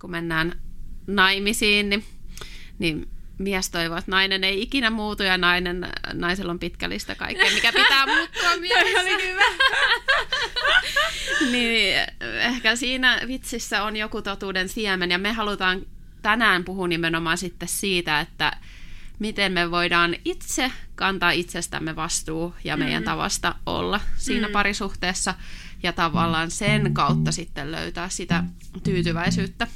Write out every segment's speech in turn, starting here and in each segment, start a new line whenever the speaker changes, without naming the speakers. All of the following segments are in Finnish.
kun mennään naimisiin, niin, niin mies toivoo, että nainen ei ikinä muutu ja nainen, naisella on pitkä lista kaikkea, mikä pitää muuttua miehessä.
oli hyvä.
niin ehkä siinä vitsissä on joku totuuden siemen ja me halutaan tänään puhua nimenomaan sitten siitä, että miten me voidaan itse kantaa itsestämme vastuu ja meidän mm. tavasta olla siinä mm. parisuhteessa ja tavallaan sen kautta sitten löytää sitä tyytyväisyyttä.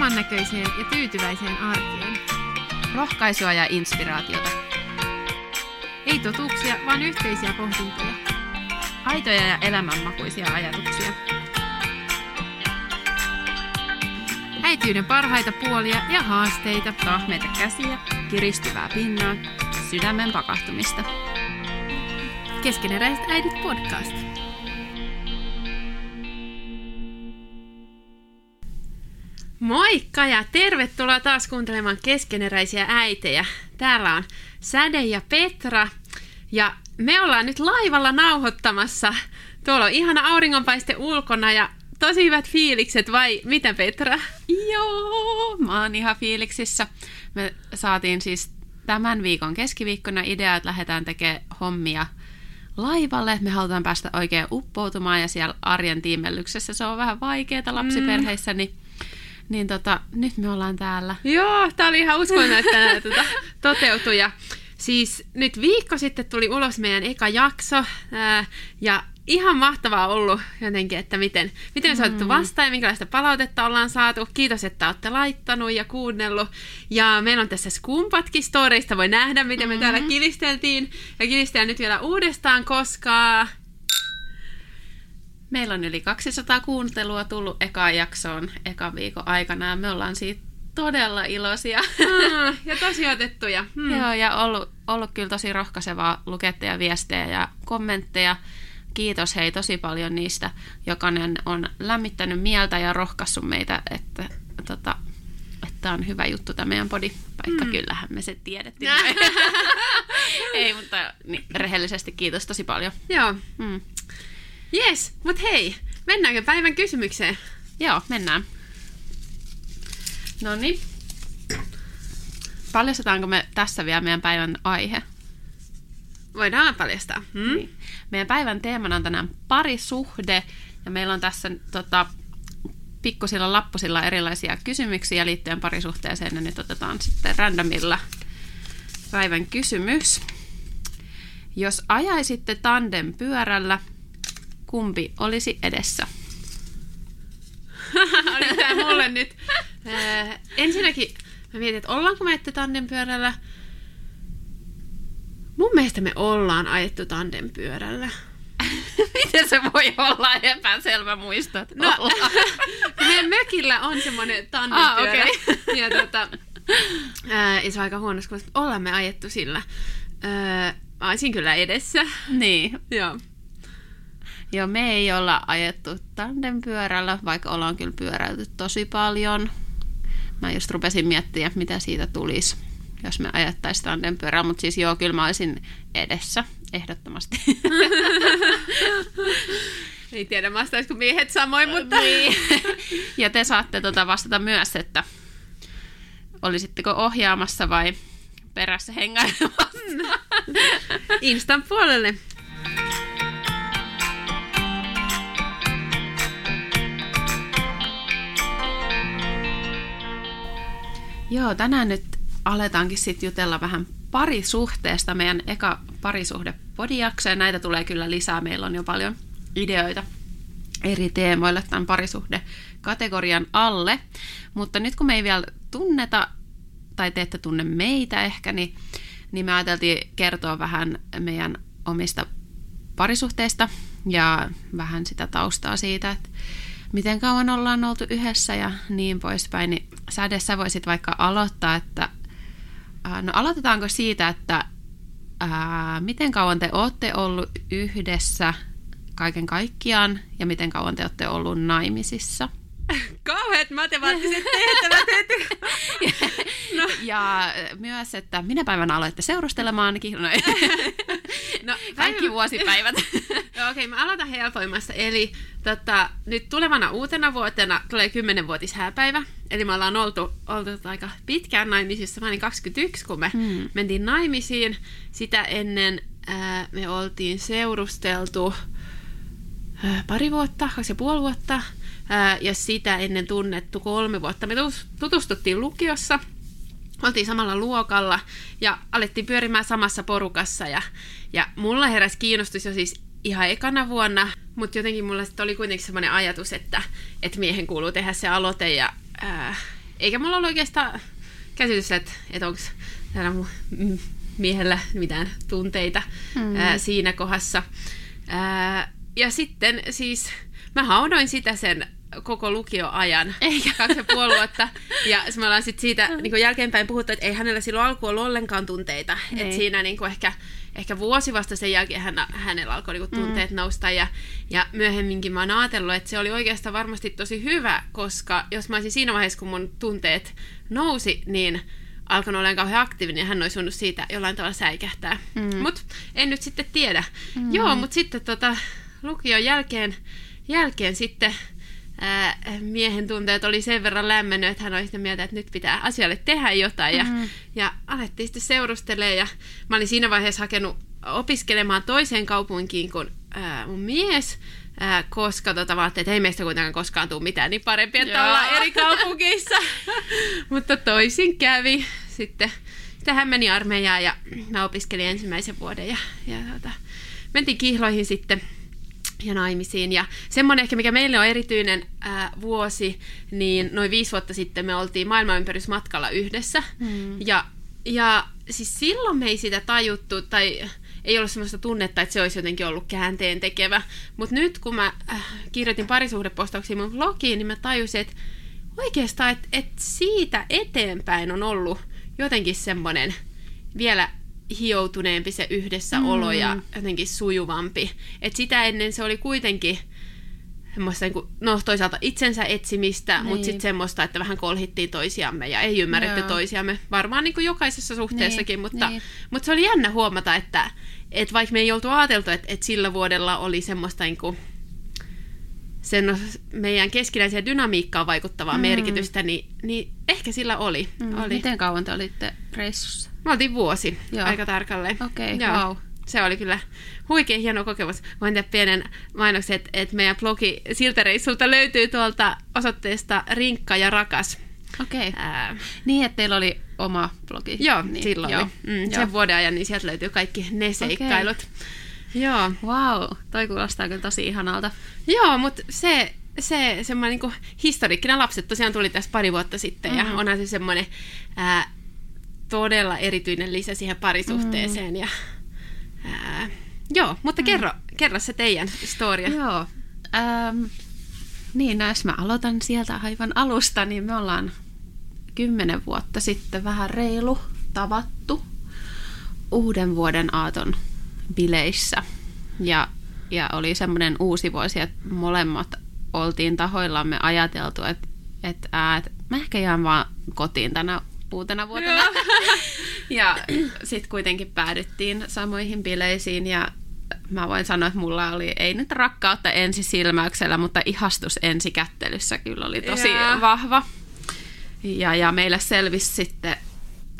Tukea oman näköiseen ja tyytyväiseen arkeen.
Rohkaisua ja inspiraatiota.
Ei totuuksia, vaan yhteisiä pohdintoja.
Aitoja ja elämänmakuisia ajatuksia.
Äityyden parhaita puolia ja haasteita.
Tahmeita käsiä, kiristyvää pinnaa, sydämen pakahtumista.
Keskeneräiset äidit podcast. Moikka ja tervetuloa taas kuuntelemaan keskeneräisiä äitejä. Täällä on Säde ja Petra ja me ollaan nyt laivalla nauhoittamassa. Tuolla on ihana auringonpaiste ulkona ja tosi hyvät fiilikset, vai mitä Petra?
Joo, mä oon ihan fiiliksissä. Me saatiin siis tämän viikon keskiviikkona idea, että lähdetään tekemään hommia laivalle. Me halutaan päästä oikein uppoutumaan ja siellä arjen tiimellyksessä se on vähän vaikeaa lapsiperheissä, niin niin tota, nyt me ollaan täällä.
Joo, tää oli ihan uskollinen, että tämä tota, toteutui. Ja siis nyt viikko sitten tuli ulos meidän eka jakso, ää, ja ihan mahtavaa ollut jotenkin, että miten, miten me mm. vastaan ja minkälaista palautetta ollaan saatu. Kiitos, että olette laittanut ja kuunnellut. Ja meillä on tässä skumpatkin storeista, voi nähdä, miten me mm-hmm. täällä kilisteltiin. Ja kilistään nyt vielä uudestaan, koska...
Meillä on yli 200 kuuntelua tullut eka jaksoon ekan viikon aikana ja me ollaan siitä todella iloisia.
Mm, ja tosi otettuja.
Hmm. Joo, ja ollut, ollut kyllä tosi rohkaisevaa lukea viestejä ja kommentteja kiitos hei tosi paljon niistä. Jokainen on lämmittänyt mieltä ja rohkaissut meitä, että, tota, että on hyvä juttu tämä meidän podi, vaikka mm. kyllähän me se tiedettiin. Ei, mutta niin, rehellisesti kiitos tosi paljon.
Joo. Mm. Yes, mutta hei, mennäänkö päivän kysymykseen?
Joo, mennään. No niin. Paljastetaanko me tässä vielä meidän päivän aihe?
Voidaan paljastaa.
Hmm? Niin. Meidän päivän teemana on tänään parisuhde, ja meillä on tässä tota, pikkusilla lappusilla erilaisia kysymyksiä liittyen parisuhteeseen, ja nyt otetaan sitten randomilla päivän kysymys. Jos ajaisitte tandem pyörällä, kumpi olisi edessä?
Oli tämä mulle nyt. Äh, ensinnäkin mä mietin, että ollaanko me tandem pyörällä – Mun mielestä me ollaan ajettu tandempyörällä.
Miten se voi olla epäselvä muistot?
No, meidän mökillä on semmoinen tandempyörä. Ah, okay. ja tota, ää, se on aika huono, kun ollaan me ajettu sillä. Ää, mä olisin kyllä edessä.
Niin.
Joo.
Joo, me ei olla ajettu tandempyörällä, vaikka ollaan kyllä pyöräilty tosi paljon. Mä just rupesin miettiä, mitä siitä tulisi jos me ajattaisiin tandem pyörää, mutta siis joo, kyllä mä olisin edessä, ehdottomasti.
Ei tiedä, vastaisiko miehet samoin, mutta...
niin. Ja te saatte tuota vastata myös, että olisitteko ohjaamassa vai perässä hengailemassa.
Instan puolelle.
Joo, tänään nyt aletaankin sitten jutella vähän parisuhteesta, meidän eka parisuhde podijakso, ja näitä tulee kyllä lisää. Meillä on jo paljon ideoita eri teemoille tämän parisuhde-kategorian alle. Mutta nyt kun me ei vielä tunneta, tai te ette tunne meitä ehkä, niin, niin me ajateltiin kertoa vähän meidän omista parisuhteista ja vähän sitä taustaa siitä, että miten kauan ollaan oltu yhdessä ja niin poispäin. Niin Sädessä voisit vaikka aloittaa, että Äh, no aloitetaanko siitä, että ää, äh, miten kauan te olette ollut yhdessä kaiken kaikkiaan ja miten kauan te olette ollut naimisissa?
Kauheat matemaattiset tehtävät
no. Ja myös, että minä päivänä aloitte seurustelemaan. No,
No,
Kaikki vuosipäivät.
Joo, okei, okay, mä aloitan helpoimmasta. Eli tota, nyt tulevana uutena vuotena tulee 10-vuotis hääpäivä. Eli me ollaan oltu, oltu aika pitkään naimisissa. Mä olin 21, kun me hmm. mentiin naimisiin. Sitä ennen ää, me oltiin seurusteltu pari vuotta, kaksi ja puoli vuotta. Ää, ja sitä ennen tunnettu kolme vuotta. Me tutustuttiin lukiossa oltiin samalla luokalla ja alettiin pyörimään samassa porukassa ja, ja mulla heräsi kiinnostus jo siis ihan ekana vuonna, mutta jotenkin mulla sitten oli kuitenkin semmoinen ajatus, että, että miehen kuuluu tehdä se aloite ja ää, eikä mulla ollut oikeastaan käsitys, että, että onko tällä mun miehellä mitään tunteita mm. ää, siinä kohdassa. Ää, ja sitten siis mä haudoin sitä sen koko lukioajan, Eikä. kaksi ja puoli vuotta. Ja me ollaan sitten siitä niin jälkeenpäin puhuttu, että ei hänellä silloin alku ollut ollenkaan tunteita. Että siinä niin kuin ehkä, ehkä vuosi vasta sen jälkeen hän, hänellä alkoi niin kuin tunteet mm. nousta. Ja, ja myöhemminkin mä oon ajatellut, että se oli oikeastaan varmasti tosi hyvä, koska jos mä olisin siinä vaiheessa, kun mun tunteet nousi, niin alkanut olla kauhean aktiivinen ja hän olisi voinut siitä jollain tavalla säikähtää. Mm. Mutta en nyt sitten tiedä. Mm. Joo, mutta sitten tota, lukion jälkeen, jälkeen sitten ää, miehen tunteet oli sen verran lämmennyt, että hän oli sitä mieltä, että nyt pitää asialle tehdä jotain. Ja, mm-hmm. ja alettiin sitten seurustelemaan ja mä olin siinä vaiheessa hakenut opiskelemaan toiseen kaupunkiin kuin ää, mun mies, ää, koska tota, mä että ei meistä kuitenkaan koskaan tule mitään, niin parempi, että Joo. ollaan eri kaupungeissa. Mutta toisin kävi. Sitten, sitten hän meni armeijaan ja mä opiskelin ensimmäisen vuoden ja, ja tota, mentiin kihloihin sitten ja naimisiin. Ja semmoinen ehkä, mikä meille on erityinen ää, vuosi, niin noin viisi vuotta sitten me oltiin maailmanympärysmatkalla yhdessä. Mm. Ja, ja siis silloin me ei sitä tajuttu, tai ei ollut sellaista tunnetta, että se olisi jotenkin ollut käänteen tekevä. Mutta nyt kun mä äh, kirjoitin parisuhdepostauksia mun blogiin, niin mä tajusin, että oikeastaan, että, että siitä eteenpäin on ollut jotenkin semmoinen vielä hioutuneempi se yhdessäolo mm. ja jotenkin sujuvampi. Et sitä ennen se oli kuitenkin semmoista, niin kuin, no toisaalta itsensä etsimistä, niin. mutta sitten semmoista, että vähän kolhittiin toisiamme ja ei ymmärretty Joo. toisiamme. Varmaan niin kuin jokaisessa suhteessakin, niin, mutta, niin. mutta se oli jännä huomata, että, että vaikka me ei oltu ajateltu, että, että sillä vuodella oli semmoista niin kuin, sen meidän keskinäiseen dynamiikkaan vaikuttavaa mm. merkitystä, niin, niin ehkä sillä oli.
Mm. oli. Miten kauan te olitte reissussa?
Me oltiin vuosi Joo. aika tarkalleen.
Okei, okay, wow.
Se oli kyllä huikea hieno kokemus. Voin tehdä pienen mainoksen, että, että meidän blogi siltä reissulta löytyy tuolta osoitteesta Rinkka ja Rakas.
Okei. Okay. Ää... Niin, että teillä oli oma blogi.
Joo,
niin.
silloin Joo. oli. Mm, Joo. Sen vuoden ajan, niin sieltä löytyy kaikki ne seikkailut. Okay.
Joo. Wow, toi kuulostaa kyllä tosi ihanalta.
Joo, mutta se, se semmoinen niin historiikkinen lapset tosiaan tuli tässä pari vuotta sitten, mm-hmm. ja onhan se semmoinen ää, todella erityinen lisä siihen parisuhteeseen. Mm. Ja, ää, joo, mutta mm. kerro, kerro se teidän storia.
Joo. Ähm, niin, no jos mä aloitan sieltä aivan alusta, niin me ollaan kymmenen vuotta sitten vähän reilu tavattu uuden vuoden aaton bileissä. Ja, ja oli semmoinen uusi vuosi, että molemmat oltiin tahoillamme ajateltu, että, että, ää, että mä ehkä jään vaan kotiin tänä uutena vuotena. ja sitten kuitenkin päädyttiin samoihin bileisiin ja mä voin sanoa, että mulla oli, ei nyt rakkautta ensisilmäyksellä, mutta ihastus ensikättelyssä kyllä oli tosi yeah. vahva. Ja, ja meille selvisi sitten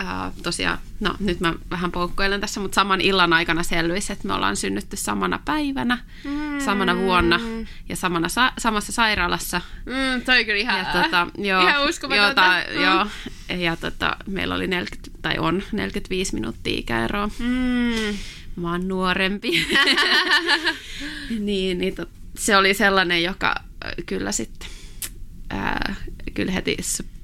ää, tosiaan, no nyt mä vähän poukkoilen tässä, mutta saman illan aikana selvisi, että me ollaan synnytty samana päivänä, mm. samana vuonna ja samana sa- samassa sairaalassa.
Mm, toi kyllä ihan,
ja, tota, joo, ihan uskomatonta. mm. joo, ja tota, meillä oli 40, tai on 45 minuuttia ikäeroa. Mm. Mä oon nuorempi. niin, niin tot, se oli sellainen, joka kyllä sitten ää, kyllä heti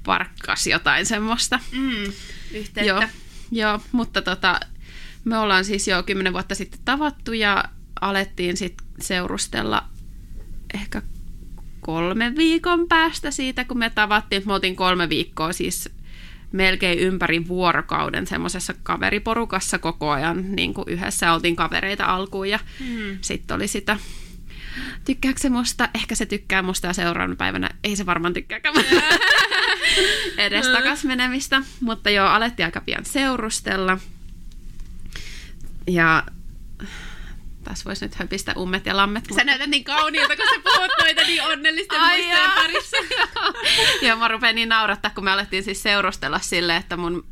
sparkkasi jotain semmoista.
Mm yhteyttä.
Joo, joo mutta tota, me ollaan siis jo kymmenen vuotta sitten tavattu ja alettiin sitten seurustella ehkä kolme viikon päästä siitä, kun me tavattiin. Me oltiin kolme viikkoa siis melkein ympäri vuorokauden semmoisessa kaveriporukassa koko ajan niin kuin yhdessä. Oltiin kavereita alkuun ja mm. sitten oli sitä tykkääkö se musta? Ehkä se tykkää musta ja seuraavana päivänä ei se varmaan tykkääkään edes takas menemistä. Mutta joo, alettiin aika pian seurustella. Ja Tässä voisi nyt höpistä ummet ja lammet.
Sä näytät niin kauniilta, kun sä puhut noita niin onnellisten
Ai
muistojen parissa.
ja mä rupean niin naurattaa, kun me alettiin siis seurustella silleen, että mun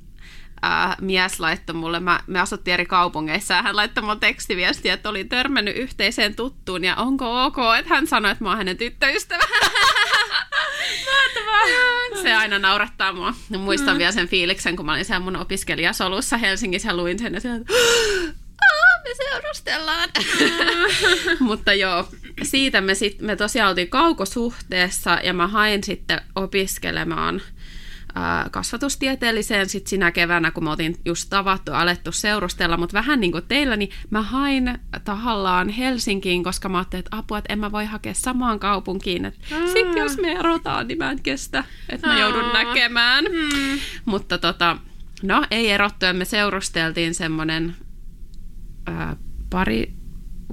ää, mies laittoi mulle, mä, me asuttiin eri kaupungeissa ja hän laittoi mulle tekstiviestiä, että oli törmännyt yhteiseen tuttuun ja onko ok, että hän sanoi, että mä oon hänen tyttöystävä. Mahtavaa. Se aina naurattaa mua. Ja muistan mm. vielä sen fiiliksen, kun mä olin siellä mun opiskelijasolussa Helsingissä ja luin sen ja siellä, "Aa, me seurustellaan. Mutta joo, siitä me, sit, me tosiaan oltiin kaukosuhteessa ja mä hain sitten opiskelemaan ää, kasvatustieteelliseen sit sinä keväänä, kun me oltiin just tavattu ja alettu seurustella, mutta vähän niin kuin teillä, niin mä hain tahallaan Helsinkiin, koska mä ajattelin, että apua, että en mä voi hakea samaan kaupunkiin, että sitten jos me erotaan, niin mä en kestä, että mä joudun näkemään. Mutta tota, no ei erottu, ja me seurusteltiin semmoinen ää, pari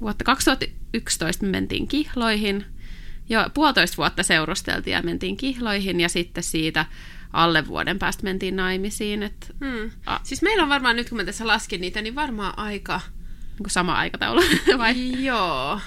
vuotta, 2011 me mentiin kihloihin, jo puolitoista vuotta seurusteltiin ja mentiin kihloihin ja sitten siitä alle vuoden päästä mentiin naimisiin, että
Hmm.
A-
Siis meillä on varmaan, nyt kun mä tässä laskin niitä, niin varmaan aika...
niin kuin sama aikataulu. Vai?
Joo.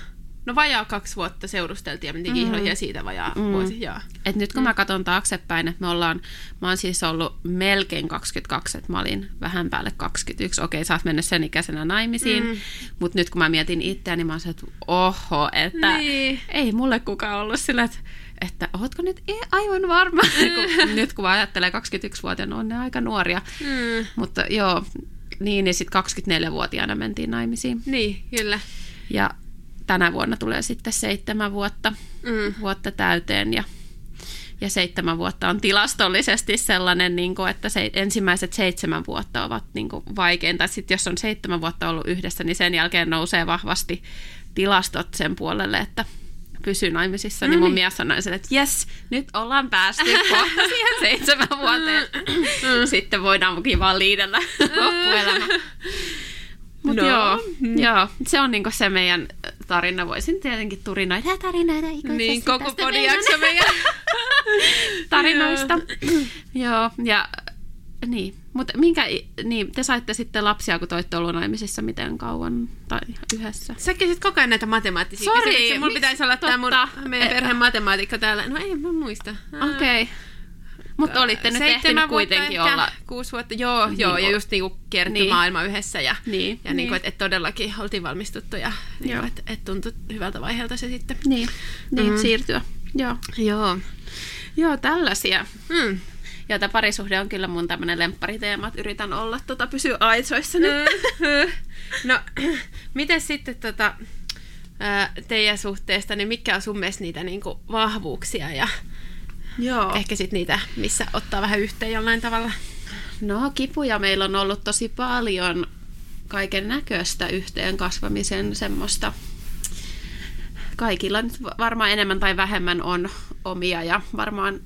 No vajaa kaksi vuotta seurusteltiin ja mentiin kihloihin ja siitä vajaa
Mm.
vuosi. Joo.
Et nyt kun mä katson taaksepäin, että me ollaan, mä oon siis ollut melkein 22, että mä olin vähän päälle 21. Okei, sä oot mennyt sen ikäisenä naimisiin, mm. mutta nyt kun mä mietin itseäni, niin mä oon se, että oho, että
Niin.
ei mulle kukaan ollut sillä, että, että ootko nyt i- aivan varma? kun, nyt kun mä ajattelen 21-vuotiaana, on ne aika nuoria.
Mm.
Mutta joo, niin, niin sitten 24-vuotiaana mentiin naimisiin.
Niin, kyllä.
Ja tänä vuonna tulee sitten seitsemän vuotta,
Mm.
vuotta täyteen ja, ja seitsemän vuotta on tilastollisesti sellainen, niin kuin, että se, ensimmäiset seitsemän vuotta ovat niin kuin, vaikeinta. Sitten jos on seitsemän vuotta ollut yhdessä, niin sen jälkeen nousee vahvasti tilastot sen puolelle, että pysyy naimisissa, niin mun mies sanoi sille, että jes, nyt ollaan päästy kohta siihen seitsemän vuoteen. Sitten voidaan kivaa liidellä loppuelämä. Mutta
No.
joo, joo, se on niinku se meidän tarina. Voisin tietenkin turinoida tarinoita ikuisesti
Niin, koko
tästä
podijakso meidän.
tarinoista. joo, ja niin. Mutta minkä, niin, te saitte sitten lapsia, kun toitte ollut naimisissa miten kauan tai yhdessä?
Sä kysyt koko ajan näitä matemaattisia
Sori,
kysymyksiä. Mulla pitäisi olla tämä mun, meidän
Eh.
perheen matemaatikko täällä. No ei mä muista.
Okei. Okay. Mutta olitte nyt ehtinyt kuitenkin
ehkä,
olla...
Kuusi vuotta, joo,
Niin
joo ja just niinku kierretty
Niin.
maailma yhdessä ja,
Niin,
ja niin.
niin.
Niinku, että et todellakin oltiin valmistuttu ja niinku, että et tuntui hyvältä vaiheelta se sitten.
Niin, niin
Mm.
siirtyä. Joo.
Joo.
Joo, tällaisia.
Mm.
Ja tämä parisuhde on kyllä mun tämmöinen lemppariteema, että yritän olla, tota, pysyä aisoissa nyt.
No, miten sitten tota, teidän suhteesta, niin mikä on sun mielestä niitä niinku vahvuuksia ja
Joo.
ehkä sitten niitä, missä ottaa vähän yhteen jollain tavalla?
No, kipuja meillä on ollut tosi paljon kaiken näköistä yhteen kasvamisen semmoista. Kaikilla nyt varmaan enemmän tai vähemmän on omia ja varmaan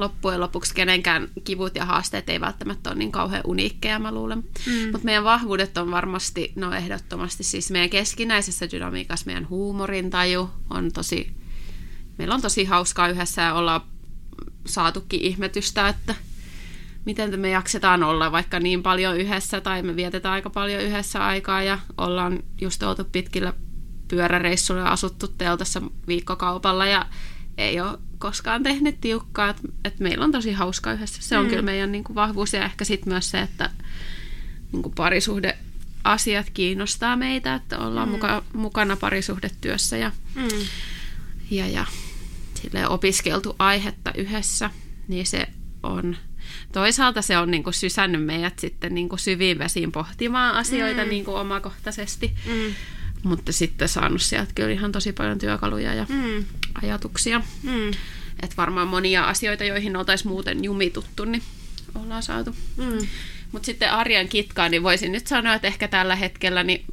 loppujen lopuksi kenenkään kivut ja haasteet ei välttämättä ole niin kauhean uniikkeja, mä luulen. Mm. Mutta meidän vahvuudet on varmasti, no ehdottomasti siis meidän keskinäisessä dynamiikassa meidän huumorintaju on tosi, meillä on tosi hauskaa yhdessä ja ollaan saatukin ihmetystä, että miten me jaksetaan olla vaikka niin paljon yhdessä tai me vietetään aika paljon yhdessä aikaa ja ollaan just oltu pitkillä pyöräreissuilla ja asuttu teltassa viikkokaupalla ja ei ole koskaan tehnyt tiukkaa, että et meillä on tosi hauska yhdessä. Se on mm. kyllä meidän niin kuin, vahvuus ja ehkä sitten myös se, että niin kuin parisuhde asiat kiinnostaa meitä, että ollaan mm. muka, mukana parisuhdetyössä ja,
Mm.
ja, ja silleen opiskeltu aihetta yhdessä, niin se on toisaalta se on niin kuin sysännyt meidät sitten niin kuin syviin vesiin pohtimaan asioita mm. niin kuin omakohtaisesti,
Mm.
mutta sitten saanut sieltä kyllä ihan tosi paljon työkaluja ja
Mm.
Ajatuksia.
Mm.
Että varmaan monia asioita, joihin oltaisiin muuten jumituttu, niin ollaan saatu.
Mm.
Mutta sitten arjen kitkaan, niin voisin nyt sanoa, että ehkä tällä hetkellä niin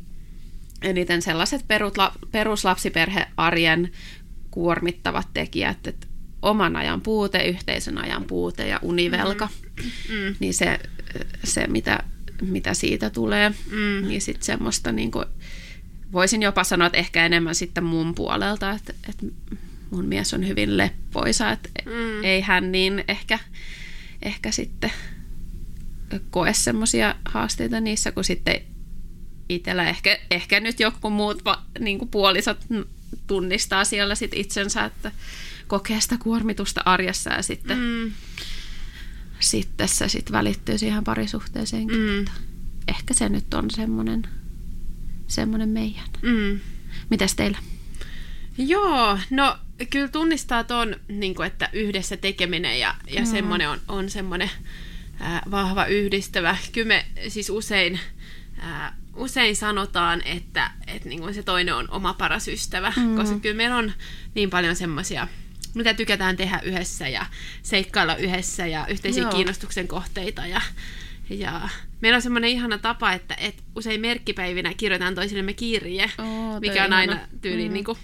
eniten sellaiset peruslapsiperhearjen kuormittavat tekijät, että oman ajan puute, yhteisön ajan puute ja univelka,
Mm.
niin se, se mitä, mitä siitä tulee,
Mm.
niin sitten semmoista niin kuin, voisin jopa sanoa, että ehkä enemmän sitten mun puolelta, että, että mun mies on hyvin leppoisa, että
Mm.
ei hän niin ehkä, ehkä sitten koe semmoisia haasteita niissä, kun sitten itsellä ehkä, ehkä nyt joku muut va, niin kuin puolisot tunnistaa siellä sit itsensä, että kokee sitä kuormitusta arjessa ja sitten, mm. sitten se sit välittyy siihen parisuhteeseenkin. Mm. Ehkä se nyt on semmoinen semmoinen meidän. Mm. Mitäs teillä?
Joo, no kyllä tunnistaa tuon, niin että yhdessä tekeminen ja, ja mm. semmoinen on, on semmoinen ää, vahva yhdistävä. Kyllä me siis usein, ää, usein sanotaan, että, että niin se toinen on oma paras ystävä, mm. koska kyllä meillä on niin paljon semmoisia mitä tykätään tehdä yhdessä ja seikkailla yhdessä ja yhteisiä Joo. kiinnostuksen kohteita ja, ja meillä on semmoinen ihana tapa, että, että usein merkkipäivinä kirjoitetaan toisillemme kirje, oh, mikä on aina tyyliin mm. niin kuin,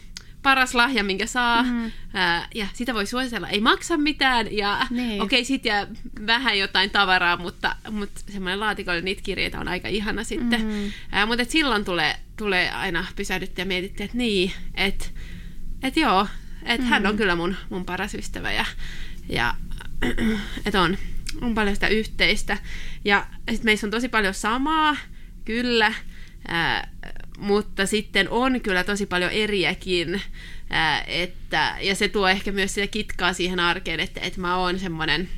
paras lahja, minkä saa. Mm-hmm. Ää, ja sitä voi suositella. Ei maksa mitään. Ja niin. okei, okay, sit jää vähän jotain tavaraa, mutta, mutta semmoinen laatikolle niitä kirjeitä on aika ihana sitten. Mm-hmm. Ää, mutta et silloin tulee, tulee aina pysähdytty ja mietitty, että niin, että et joo, että mm-hmm. hän on kyllä mun, mun paras ystävä. Ja, ja että on, on paljon sitä yhteistä. Ja sitten meissä on tosi paljon samaa, kyllä. Ää, mutta sitten on kyllä tosi paljon eriäkin, ää, että, ja se tuo ehkä myös sitä kitkaa siihen arkeen, että, että mä oon semmoinen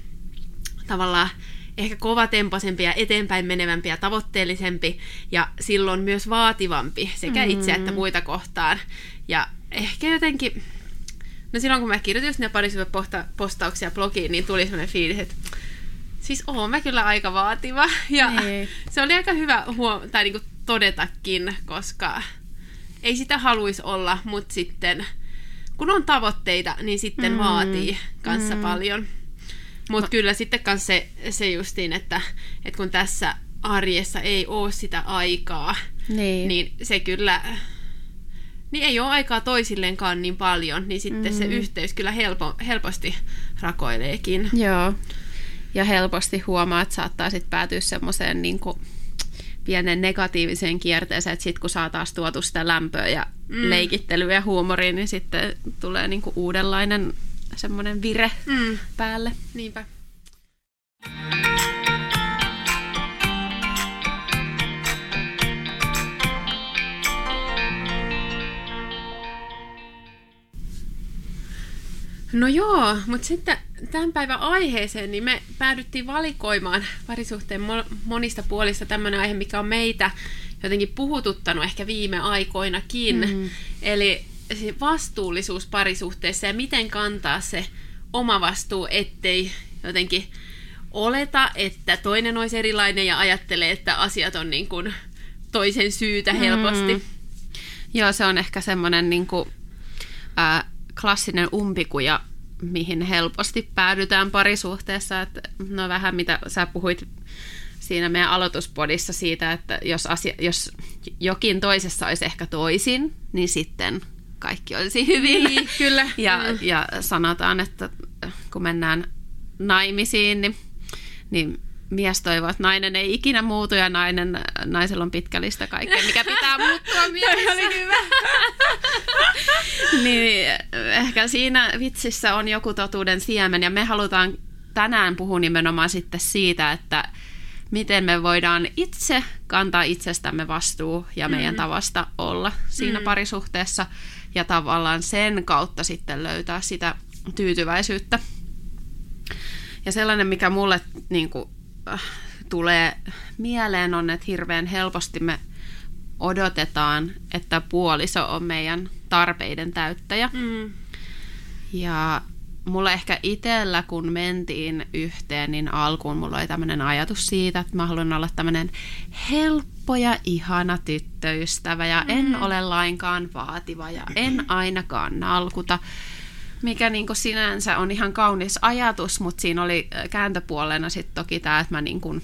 tavallaan ehkä kovatempoisempi ja eteenpäin menevämpi ja tavoitteellisempi ja silloin myös vaativampi sekä mm. itse että muita kohtaan. Ja ehkä jotenkin, no silloin kun mä kirjoitin just ne parisuuden postauksia blogiin, niin tuli semmoinen fiilis, että siis oon mä kyllä aika vaativa. Ja niin. se oli aika hyvä huom- tai niinku todetakin, koska ei sitä haluaisi olla, mutta sitten kun on tavoitteita, niin sitten mm. vaatii kanssa mm. paljon. Mutta kyllä sitten kanssa se, se justiin, että, että kun tässä arjessa ei ole sitä aikaa, niin, niin se kyllä niin ei ole aikaa toisilleenkaan niin paljon, niin sitten mm. se yhteys kyllä helpo, helposti rakoileekin.
Joo, ja helposti huomaa, että saattaa sitten päätyä semmoiseen niin kuin pienen negatiiviseen kierteeseen, että sitten kun saa taas tuotu sitä lämpöä ja mm. leikittelyä ja huumoria, niin sitten tulee niinku uudenlainen semmoinen vire mm. päälle.
Niinpä. No joo, mutta sitten tämän päivän aiheeseen, niin me päädyttiin valikoimaan parisuhteen monista puolista tämmöinen aihe, mikä on meitä jotenkin puhututtanut ehkä viime aikoinakin. Mm. Eli se vastuullisuus parisuhteessa ja miten kantaa se oma vastuu, ettei jotenkin oleta, että toinen olisi erilainen ja ajattelee, että asiat on niin kuin toisen syytä helposti. Mm.
Joo, se on ehkä semmoinen niin kuin, äh, klassinen umpikuja mihin helposti päädytään parisuhteessa. Että, no vähän mitä sä puhuit siinä meidän aloituspodissa siitä, että jos, asia, jos jokin toisessa olisi ehkä toisin, niin sitten kaikki olisi hyvin.
Niin, kyllä.
ja, mm. ja sanotaan, että kun mennään naimisiin, niin, niin mies toivoo, että nainen ei ikinä muutu ja nainen, naisella on pitkä lista kaikkea, mikä pitää muuttua miehessä. oli hyvä. niin ehkä siinä vitsissä on joku totuuden siemen ja me halutaan tänään puhua nimenomaan sitten siitä, että miten me voidaan itse kantaa itsestämme vastuu ja meidän mm. tavasta olla siinä mm. parisuhteessa ja tavallaan sen kautta sitten löytää sitä tyytyväisyyttä. Ja sellainen, mikä mulle niin kuin, tulee mieleen on, että hirveän helposti me odotetaan, että puoliso on meidän tarpeiden täyttäjä. Mm. Ja mulla ehkä itsellä, kun mentiin yhteen, niin alkuun mulla oli tämmöinen ajatus siitä, että mä haluan olla tämmöinen helppo ja ihana tyttöystävä ja mm. en ole lainkaan vaativa ja en ainakaan nalkuta mikä niin kuin sinänsä on ihan kaunis ajatus, mutta siinä oli kääntöpuolena sitten toki tämä, että mä niin kuin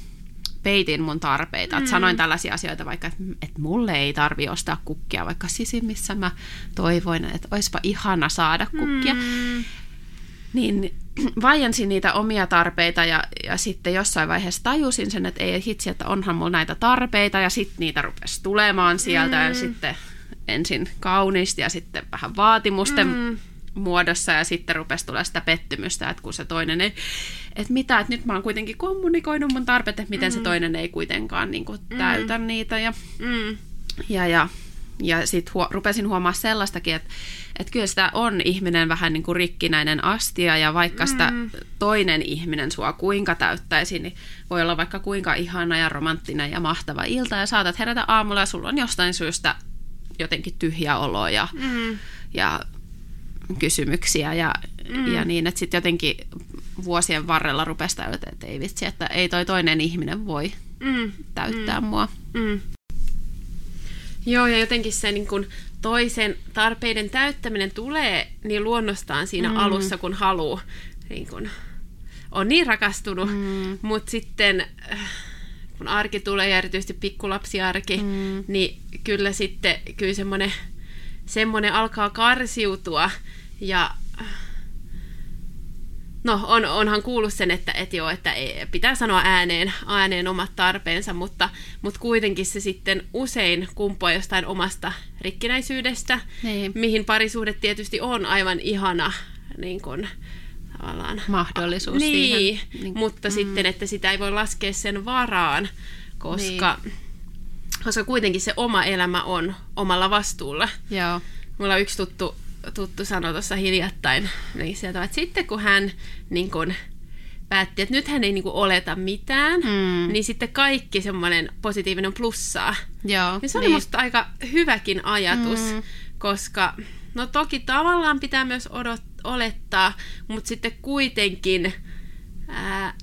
peitin mun tarpeita. Mm. Et sanoin tällaisia asioita vaikka, että, että mulle ei tarvi ostaa kukkia, vaikka sisimmissä mä toivoin, että olisipa ihana saada kukkia. Mm. Niin vaiensin niitä omia tarpeita ja, ja sitten jossain vaiheessa tajusin sen, että ei hitsi, että onhan mulla näitä tarpeita ja sitten niitä rupesi tulemaan sieltä mm. ja sitten ensin kauniisti ja sitten vähän vaatimusten mm muodossa ja sitten rupesi tulla sitä pettymystä, että kun se toinen ei, että mitä, että nyt mä oon kuitenkin kommunikoinut mun tarpeet, että miten mm. se toinen ei kuitenkaan niin kuin, täytä mm. niitä ja, mm. Ja, ja, ja sitten huo, rupesin huomaa sellaistakin, että että kyllä sitä on ihminen vähän niin kuin rikkinäinen astia ja vaikka sitä mm. toinen ihminen sua kuinka täyttäisi, niin voi olla vaikka kuinka ihana ja romanttinen ja mahtava ilta ja saatat herätä aamulla ja sulla on jostain syystä jotenkin tyhjä olo ja, mm. ja kysymyksiä ja, mm. ja niin, että sitten jotenkin vuosien varrella rupesi täytä, että ei vitsi, että ei toi toinen ihminen voi mm. täyttää mm. mua. Mm.
Joo, ja jotenkin se niin kun toisen tarpeiden täyttäminen tulee niin luonnostaan siinä mm. alussa, kun haluaa. Niin kun on niin rakastunut, mm. mutta sitten äh, kun arki tulee ja erityisesti pikkulapsiarki, mm. niin kyllä sitten kyllä semmoinen, semmoinen alkaa karsiutua ja No, on, onhan kuullut sen, että, että, joo, että pitää sanoa ääneen, ääneen omat tarpeensa, mutta, mutta kuitenkin se sitten usein kumpuaa jostain omasta rikkinäisyydestä, niin. mihin parisuhde tietysti on aivan ihana niin kuin,
tavallaan, mahdollisuus
niin, siihen. Niin, mutta mm. sitten, että sitä ei voi laskea sen varaan, koska, niin. koska kuitenkin se oma elämä on omalla vastuulla.
Joo.
Mulla on yksi tuttu tuttu sanoi tuossa hiljattain, niin sieltä, että sitten kun hän niin kun, päätti, että nyt hän ei niin kuin, oleta mitään, mm. niin sitten kaikki semmoinen positiivinen plussaa.
Joo,
ja se oli niin. musta aika hyväkin ajatus, mm. koska no toki tavallaan pitää myös odot, olettaa, mutta sitten kuitenkin ää,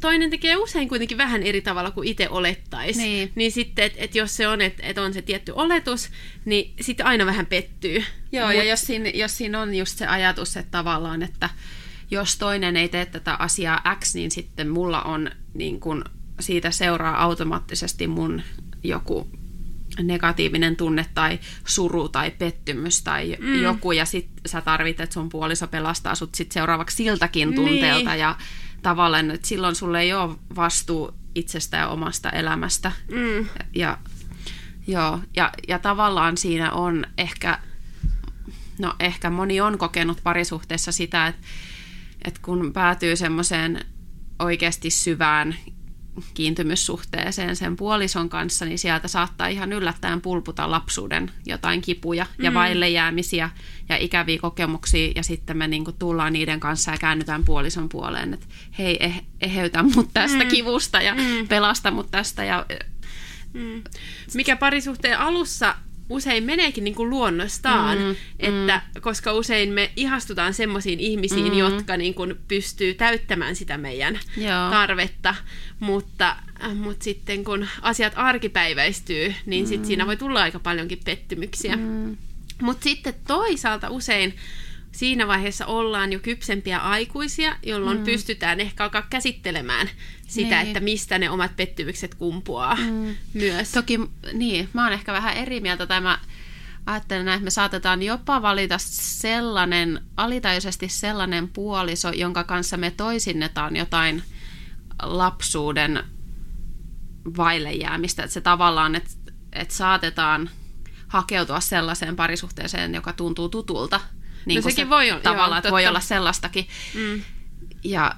toinen tekee usein kuitenkin vähän eri tavalla kuin itse olettaisi. Niin. niin sitten, että et jos se on, että et on se tietty oletus, niin sitten aina vähän pettyy.
Joo, Mut... ja jos siinä, jos siinä on just se ajatus, että tavallaan, että jos toinen ei tee tätä asiaa X, niin sitten mulla on niin kun, siitä seuraa automaattisesti mun joku negatiivinen tunne tai suru tai pettymys tai mm. joku, ja sit sä tarvit, että sun puoliso pelastaa sut sit seuraavaksi siltäkin tunteelta, niin. ja tavallaan, että silloin sulle ei ole vastuu itsestä ja omasta elämästä. Mm. Ja, joo, ja, ja tavallaan siinä on ehkä, no ehkä moni on kokenut parisuhteessa sitä, että, että kun päätyy semmoiseen oikeasti syvään kiintymyssuhteeseen sen puolison kanssa, niin sieltä saattaa ihan yllättäen pulputa lapsuuden jotain kipuja ja mm. vaille jäämisiä ja ikäviä kokemuksia, ja sitten me niin kuin tullaan niiden kanssa ja käännytään puolison puoleen, että hei, eh, eheytä mut tästä mm. kivusta ja mm. pelasta mut tästä. Ja,
mm. Mikä parisuhteen alussa usein meneekin niin kuin luonnostaan, mm, että, mm. koska usein me ihastutaan semmoisiin ihmisiin, mm. jotka niin kuin pystyy täyttämään sitä meidän Joo. tarvetta, mutta, äh, mutta sitten kun asiat arkipäiväistyy, niin mm. sit siinä voi tulla aika paljonkin pettymyksiä. Mm. Mutta sitten toisaalta usein siinä vaiheessa ollaan jo kypsempiä aikuisia, jolloin mm. pystytään ehkä alkaa käsittelemään sitä, niin. että mistä ne omat pettymykset kumpuaa mm. myös.
Toki, niin, mä oon ehkä vähän eri mieltä, tai mä ajattelen, että me saatetaan jopa valita sellainen, alitajuisesti sellainen puoliso, jonka kanssa me toisinnetaan jotain lapsuuden vaille jäämistä, että se tavallaan, että, että saatetaan hakeutua sellaiseen parisuhteeseen, joka tuntuu tutulta,
niin no sekin se voi olla.
Tavallaan, että voi olla sellaistakin. Mm. Ja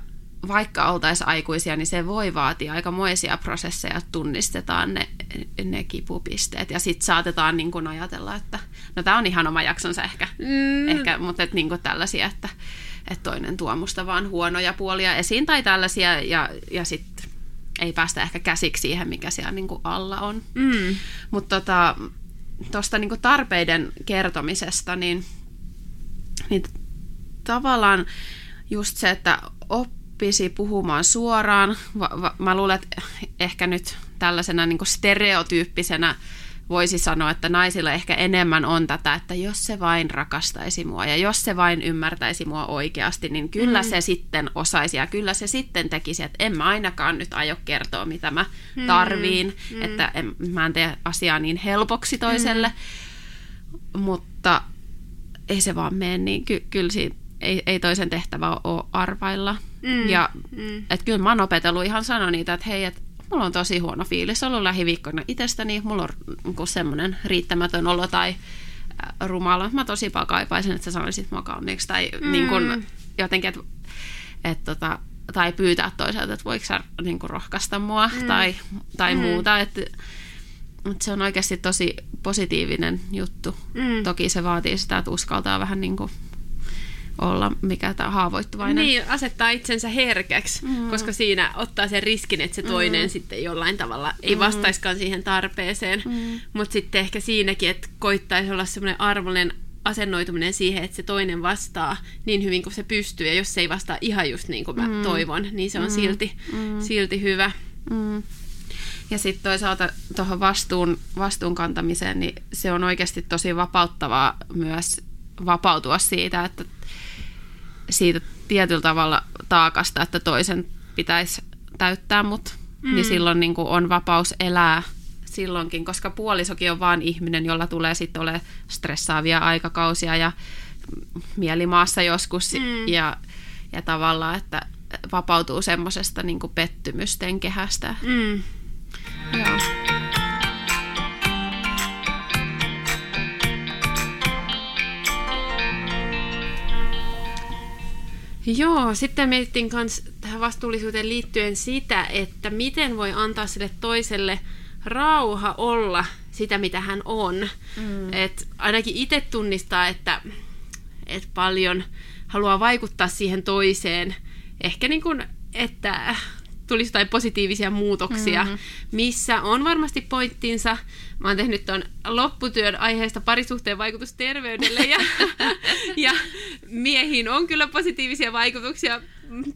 vaikka oltaisiin aikuisia, niin se voi vaatia aikamoisia prosesseja, että tunnistetaan ne, ne kipupisteet. Ja sitten saatetaan niin kun ajatella, että no tämä on ihan oma jaksonsa ehkä, mm. ehkä mutta et niin tällaisia, että, että toinen tuo musta vaan huonoja puolia esiin tai tällaisia, ja, ja sitten ei päästä ehkä käsiksi siihen, mikä siellä niin alla on. Mm. Mutta tota, tuosta niin tarpeiden kertomisesta, niin – niin tavallaan just se, että oppisi puhumaan suoraan, va, va, mä luulen, että ehkä nyt tällaisena niin stereotyyppisenä voisi sanoa, että naisilla ehkä enemmän on tätä, että jos se vain rakastaisi mua ja jos se vain ymmärtäisi mua oikeasti, niin kyllä mm. se sitten osaisi ja kyllä se sitten tekisi, että en mä ainakaan nyt aio kertoa, mitä mä mm. tarviin, mm. että en, mä en tee asiaa niin helpoksi toiselle, mm. mutta ei se vaan mene, niin ky- kyllä siinä ei, ei toisen tehtävä ole arvailla. Mm, ja mm. Et kyllä mä oon opetellut ihan sanoa niitä, että hei, että mulla on tosi huono fiilis ollut lähiviikkona itsestäni, mulla on niin semmoinen riittämätön olo tai äh, rumala. Mä tosi paljon kaipaisin, että sä sanoisit mua kauniiksi tai mm. niin kun, jotenkin, että et, tota, tai pyytää toisaalta, että voiko sä niin rohkaista mua mm. tai, tai mm. muuta. Että Mutta se on oikeasti tosi positiivinen juttu.
Mm.
Toki se vaatii sitä, että uskaltaa vähän niin kuin olla mikä tämä haavoittuvainen.
Niin, asettaa itsensä herkäksi, mm. koska siinä ottaa sen riskin, että se toinen mm. sitten jollain tavalla ei mm. vastaiskaan siihen tarpeeseen. Mm. Mutta sitten ehkä siinäkin, että koittaisi olla semmoinen arvollinen asennoituminen siihen, että se toinen vastaa niin hyvin kuin se pystyy, ja jos se ei vastaa ihan just niin kuin mä mm. toivon, niin se on mm. silti, mm. silti hyvä. Mm.
Ja sitten toisaalta tuohon vastuun, vastuun kantamiseen, niin se on oikeasti tosi vapauttavaa myös vapautua siitä, että siitä tietyllä tavalla taakasta, että toisen pitäisi täyttää mut, niin mm. niin silloin niin on vapaus elää silloinkin, koska puolisokin on vaan ihminen, jolla tulee sitten ole stressaavia aikakausia ja mielimaassa joskus mm. ja, ja tavallaan, että vapautuu semmoisesta niin pettymysten kehästä. Mm. Joo.
Joo, sitten mietittiin myös tähän vastuullisuuteen liittyen sitä, että miten voi antaa sille toiselle rauha olla sitä, mitä hän on. Mm. Et ainakin itse tunnistaa, että, että paljon haluaa vaikuttaa siihen toiseen. Ehkä niin kuin, että tulisi jotain positiivisia muutoksia, mm-hmm. missä on varmasti pointtinsa. Mä oon tehnyt tuon lopputyön aiheesta parisuhteen vaikutus terveydelle ja, ja miehiin on kyllä positiivisia vaikutuksia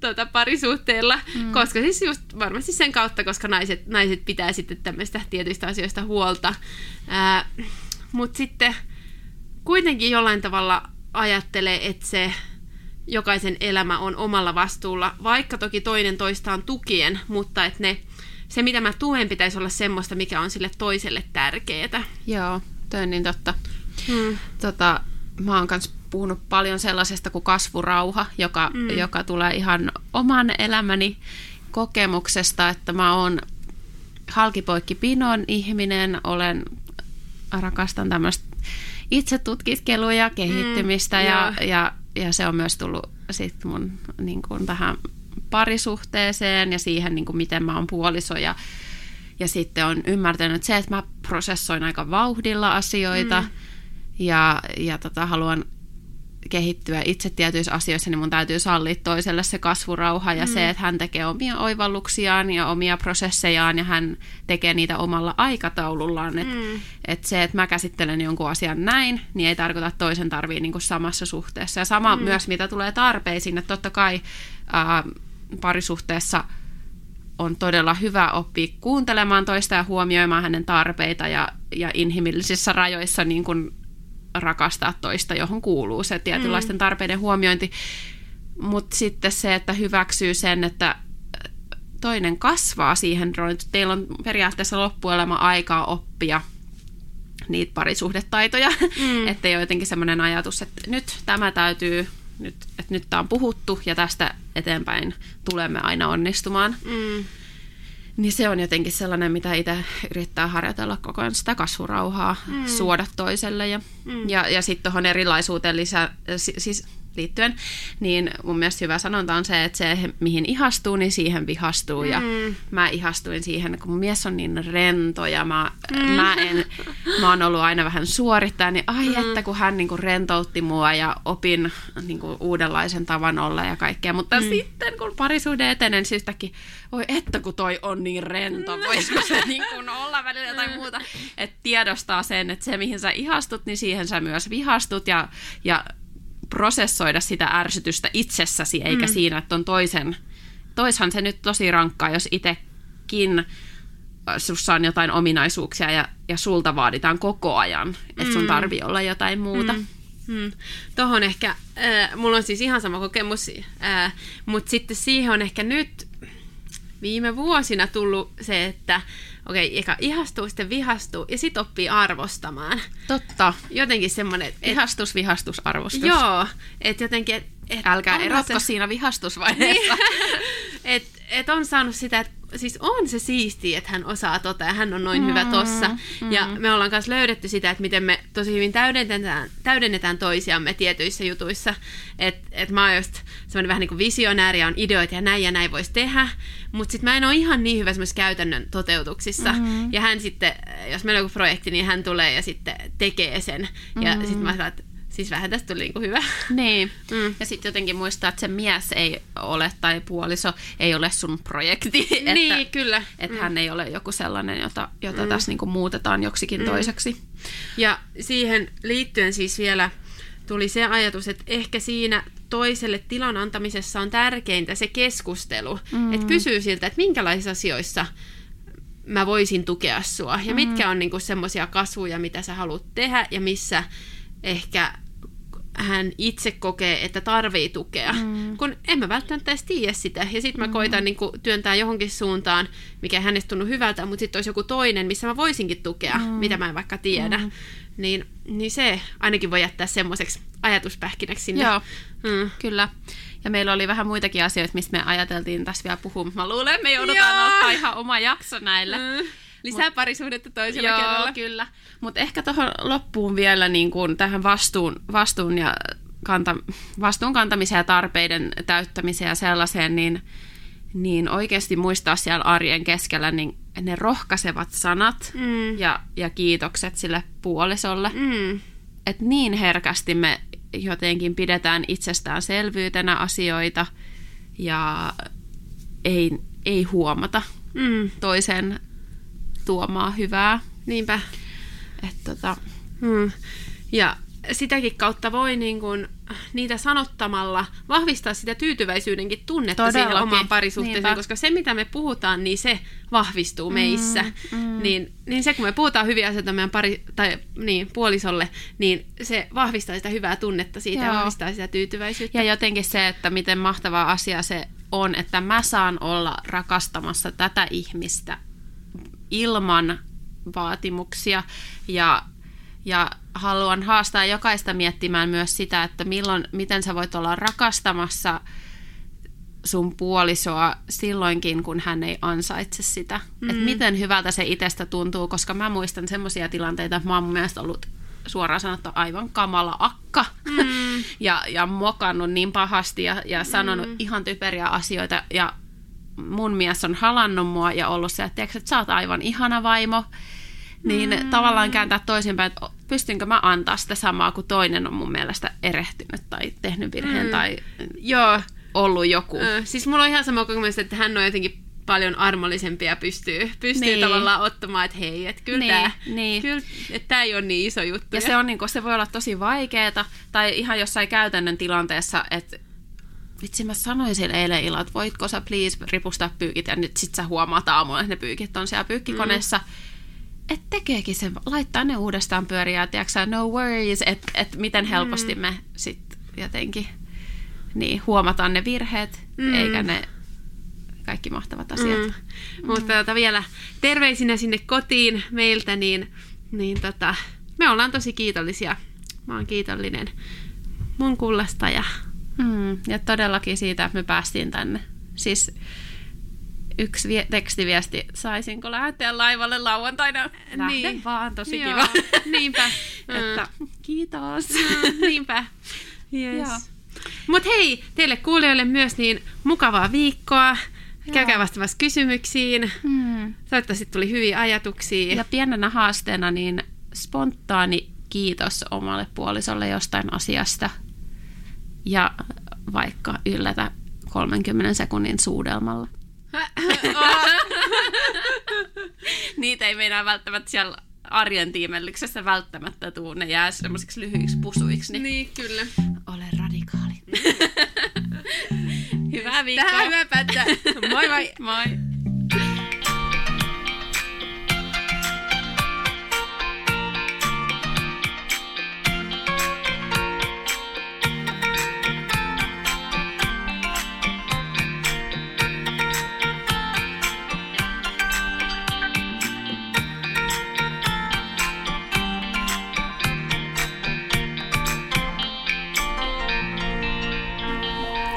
tuota, parisuhteella, mm. koska siis just varmasti sen kautta, koska naiset, naiset pitää sitten tämmöistä tietyistä asioista huolta. Mutta sitten kuitenkin jollain tavalla ajattelee, että se jokaisen elämä on omalla vastuulla, vaikka toki toinen toistaan tukien, mutta että ne, se mitä mä tuen pitäisi olla semmoista, mikä on sille toiselle tärkeää.
Joo, toi on niin totta. Hmm. Tota, mä oon kanssa puhunut paljon sellaisesta kuin kasvurauha, joka, mm. joka tulee ihan oman elämäni kokemuksesta, että mä oon halkipoikki pinon ihminen, olen, rakastan tämmöistä itsetutkiskelua ja kehittymistä mm, ja, ja, ja se on myös tullut sit mun niin kuin tähän parisuhteeseen ja siihen, niin kuin miten mä oon puoliso ja, ja sitten on ymmärtänyt se, että mä prosessoin aika vauhdilla asioita mm. ja, ja tota, haluan kehittyä itse tietyissä asioissa, niin mun täytyy sallia toiselle se kasvurauha ja mm. se, että hän tekee omia oivalluksiaan ja omia prosessejaan ja hän tekee niitä omalla aikataulullaan. Että mm. et se, että mä käsittelen jonkun asian näin, niin ei tarkoita, että toisen tarvii niinku samassa suhteessa. Ja sama mm. myös, mitä tulee tarpeisiin, että totta kai ää, parisuhteessa on todella hyvä oppia kuuntelemaan toista ja huomioimaan hänen tarpeita ja, ja inhimillisissä rajoissa niin kuin rakastaa toista, johon kuuluu se tietynlaisten mm. tarpeiden huomiointi. Mutta sitten se, että hyväksyy sen, että toinen kasvaa siihen että teillä on periaatteessa loppuelämä aikaa oppia niitä parisuhdetaitoja, mm. että ei ole jotenkin semmoinen ajatus, että nyt tämä täytyy, nyt, että nyt tämä on puhuttu ja tästä eteenpäin tulemme aina onnistumaan. Mm. Niin se on jotenkin sellainen, mitä itse yrittää harjoitella koko ajan sitä kasvurauhaa, mm. suoda toiselle. Ja, mm. ja, ja sitten tuohon erilaisuuteen lisää, siis liittyen, niin mun mielestä hyvä sanonta on se, että se, mihin ihastuu, niin siihen vihastuu. Mm. Ja mä ihastuin siihen, kun mun mies on niin rento ja mä, mm. mä, en, mä oon ollut aina vähän suorittaja, niin ai mm. että kun hän niinku rentoutti mua ja opin niinku uudenlaisen tavan olla ja kaikkea. Mutta mm. sitten kun parisuhde etenee, niin syystäkin, oi että kun toi on niin rento, voisiko se niinku olla välillä jotain mm. muuta. Että tiedostaa sen, että se mihin sä ihastut, niin siihen sä myös vihastut ja, ja prosessoida sitä ärsytystä itsessäsi, eikä mm. siinä, että on toisen... Toishan se nyt tosi rankkaa, jos itsekin äh, sussa on jotain ominaisuuksia ja, ja sulta vaaditaan koko ajan, että sun mm. tarvii olla jotain muuta. Mm.
Hmm. Tuohon ehkä, äh, mulla on siis ihan sama kokemus, äh, mutta sitten siihen on ehkä nyt viime vuosina tullut se, että okei, okay, eka ihastuu, sitten vihastuu ja sitten oppii arvostamaan.
Totta.
Jotenkin semmoinen... Et,
Ihastus, vihastus, arvostus.
Joo, että jotenkin... Et,
et Älkää erotko se... siinä vihastusvaiheessa.
Niin, että et on saanut sitä, että siis on se siistiä, että hän osaa tota ja hän on noin mm, hyvä tossa. Mm. Ja me ollaan myös löydetty sitä, että miten me tosi hyvin täydennetään, täydennetään toisiamme tietyissä jutuissa. Että et mä oon just semmoinen vähän niin kuin visionääri ja on ideoita ja näin ja näin voisi tehdä. Mutta sitten mä en ole ihan niin hyvä semmoisissa käytännön toteutuksissa. Mm. Ja hän sitten, jos meillä on joku projekti, niin hän tulee ja sitten tekee sen. Ja mm. sitten mä sanon, että Siis vähän tästä tuli niinku hyvä.
Niin. Mm. Ja sitten jotenkin muistaa, että se mies ei ole, tai puoliso ei ole sun projekti.
Niin, että, kyllä.
Että mm. hän ei ole joku sellainen, jota, jota mm. tässä niinku muutetaan joksikin mm. toiseksi.
Ja siihen liittyen siis vielä tuli se ajatus, että ehkä siinä toiselle tilan antamisessa on tärkeintä se keskustelu. Mm. Että kysyy siltä, että minkälaisissa asioissa mä voisin tukea sua. Ja mm. mitkä on niinku semmoisia kasvuja, mitä sä haluat tehdä ja missä ehkä hän itse kokee, että tarvii tukea, mm. kun en mä välttämättä edes tiedä sitä. Ja sitten mä mm. koitan niin kuin, työntää johonkin suuntaan, mikä hänestä tunnu hyvältä, mutta sitten olisi joku toinen, missä mä voisinkin tukea, mm. mitä mä en vaikka tiedä. Mm. Niin, niin se ainakin voi jättää semmoiseksi ajatuspähkinäksi sinne.
Joo, mm. kyllä. Ja meillä oli vähän muitakin asioita, mistä me ajateltiin tässä vielä puhua. Mä luulen, että me joudutaan Joo. ottaa ihan oma jakso näille. Mm.
Lisää Mut, parisuhdetta toisella joo, kerralla.
kyllä. Mutta ehkä tuohon loppuun vielä niin kuin tähän vastuun, vastuun ja kanta, vastuun kantamiseen ja tarpeiden täyttämiseen ja sellaiseen, niin, niin oikeasti muistaa siellä arjen keskellä niin ne rohkaisevat sanat mm. ja, ja kiitokset sille puolisolle. Mm. Että niin herkästi me jotenkin pidetään itsestäänselvyytenä asioita ja ei, ei huomata mm. toisen tuomaa hyvää.
Niinpä.
Et tota,
hmm. Ja sitäkin kautta voi niin kun, niitä sanottamalla vahvistaa sitä tyytyväisyydenkin tunnetta Todellakin. siihen omaan parisuhteeseen, Niinpä. koska se mitä me puhutaan, niin se vahvistuu mm, meissä. Mm. Niin, niin se kun me puhutaan hyviä asioita meidän pari, tai niin, puolisolle, niin se vahvistaa sitä hyvää tunnetta siitä Joo. ja vahvistaa sitä tyytyväisyyttä.
Ja jotenkin se, että miten mahtava asia se on, että mä saan olla rakastamassa tätä ihmistä ilman vaatimuksia ja, ja haluan haastaa jokaista miettimään myös sitä, että milloin, miten sä voit olla rakastamassa sun puolisoa silloinkin, kun hän ei ansaitse sitä. Mm. Että miten hyvältä se itsestä tuntuu, koska mä muistan semmoisia tilanteita, että mä oon mun mielestä ollut suoraan sanottu aivan kamala akka mm. ja, ja mokannut niin pahasti ja, ja sanonut mm. ihan typeriä asioita ja mun mies on halannut mua ja ollut se, että, tiiäks, että sä oot aivan ihana vaimo, niin mm. tavallaan kääntää toisinpäin, että pystynkö mä antaa sitä samaa, kun toinen on mun mielestä erehtynyt tai tehnyt virheen mm. tai
Joo.
ollut joku.
Ö, siis mulla on ihan sama kokemus, että hän on jotenkin paljon armollisempi ja pystyy, pystyy niin. tavallaan ottamaan, että hei, että kyllä niin, tämä niin. Kyllä, että ei ole niin iso juttu.
Ja se, on, niin kuin, se voi olla tosi vaikeaa, tai ihan jossain käytännön tilanteessa, että vitsi mä sanoin sille eilen illalla, että voitko sä please ripustaa pyykit ja nyt sit sä huomaat aamulla, että ne pyykit on siellä pyykkikoneessa. Mm. Että tekeekin sen, laittaa ne uudestaan pyöriä, tiedätkö no worries, että et miten helposti mm. me sitten jotenkin niin, huomataan ne virheet, mm. eikä ne kaikki mahtavat asiat. Mm.
Mm. Mutta tota, vielä terveisinä sinne kotiin meiltä, niin, niin tota, me ollaan tosi kiitollisia. Mä oon kiitollinen mun kullasta ja
Mm, ja todellakin siitä, että me päästiin tänne. Siis yksi vie- tekstiviesti, saisinko lähteä laivalle lauantaina? Lähden niin. vaan, tosi Joo. kiva.
Niinpä.
että, kiitos.
Mm, niinpä. Yes. Mutta hei, teille kuulijoille myös niin mukavaa viikkoa. Joo. Käykää vastaamassa kysymyksiin. Hmm. Toivottavasti tuli hyviä ajatuksia.
Ja pienenä haasteena niin spontaani kiitos omalle puolisolle jostain asiasta ja vaikka yllätä 30 sekunnin suudelmalla. Niitä ei meinaa välttämättä siellä arjen tiimellyksessä välttämättä tuu. Ne jää semmoisiksi lyhyiksi pusuiksi.
Niin, niin kyllä.
Ole radikaali. Hyvää viikkoa.
Tähän hyvä päättää. Moi moi.
moi.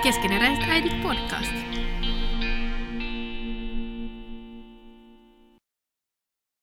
Keskeneräiset äidit podcast.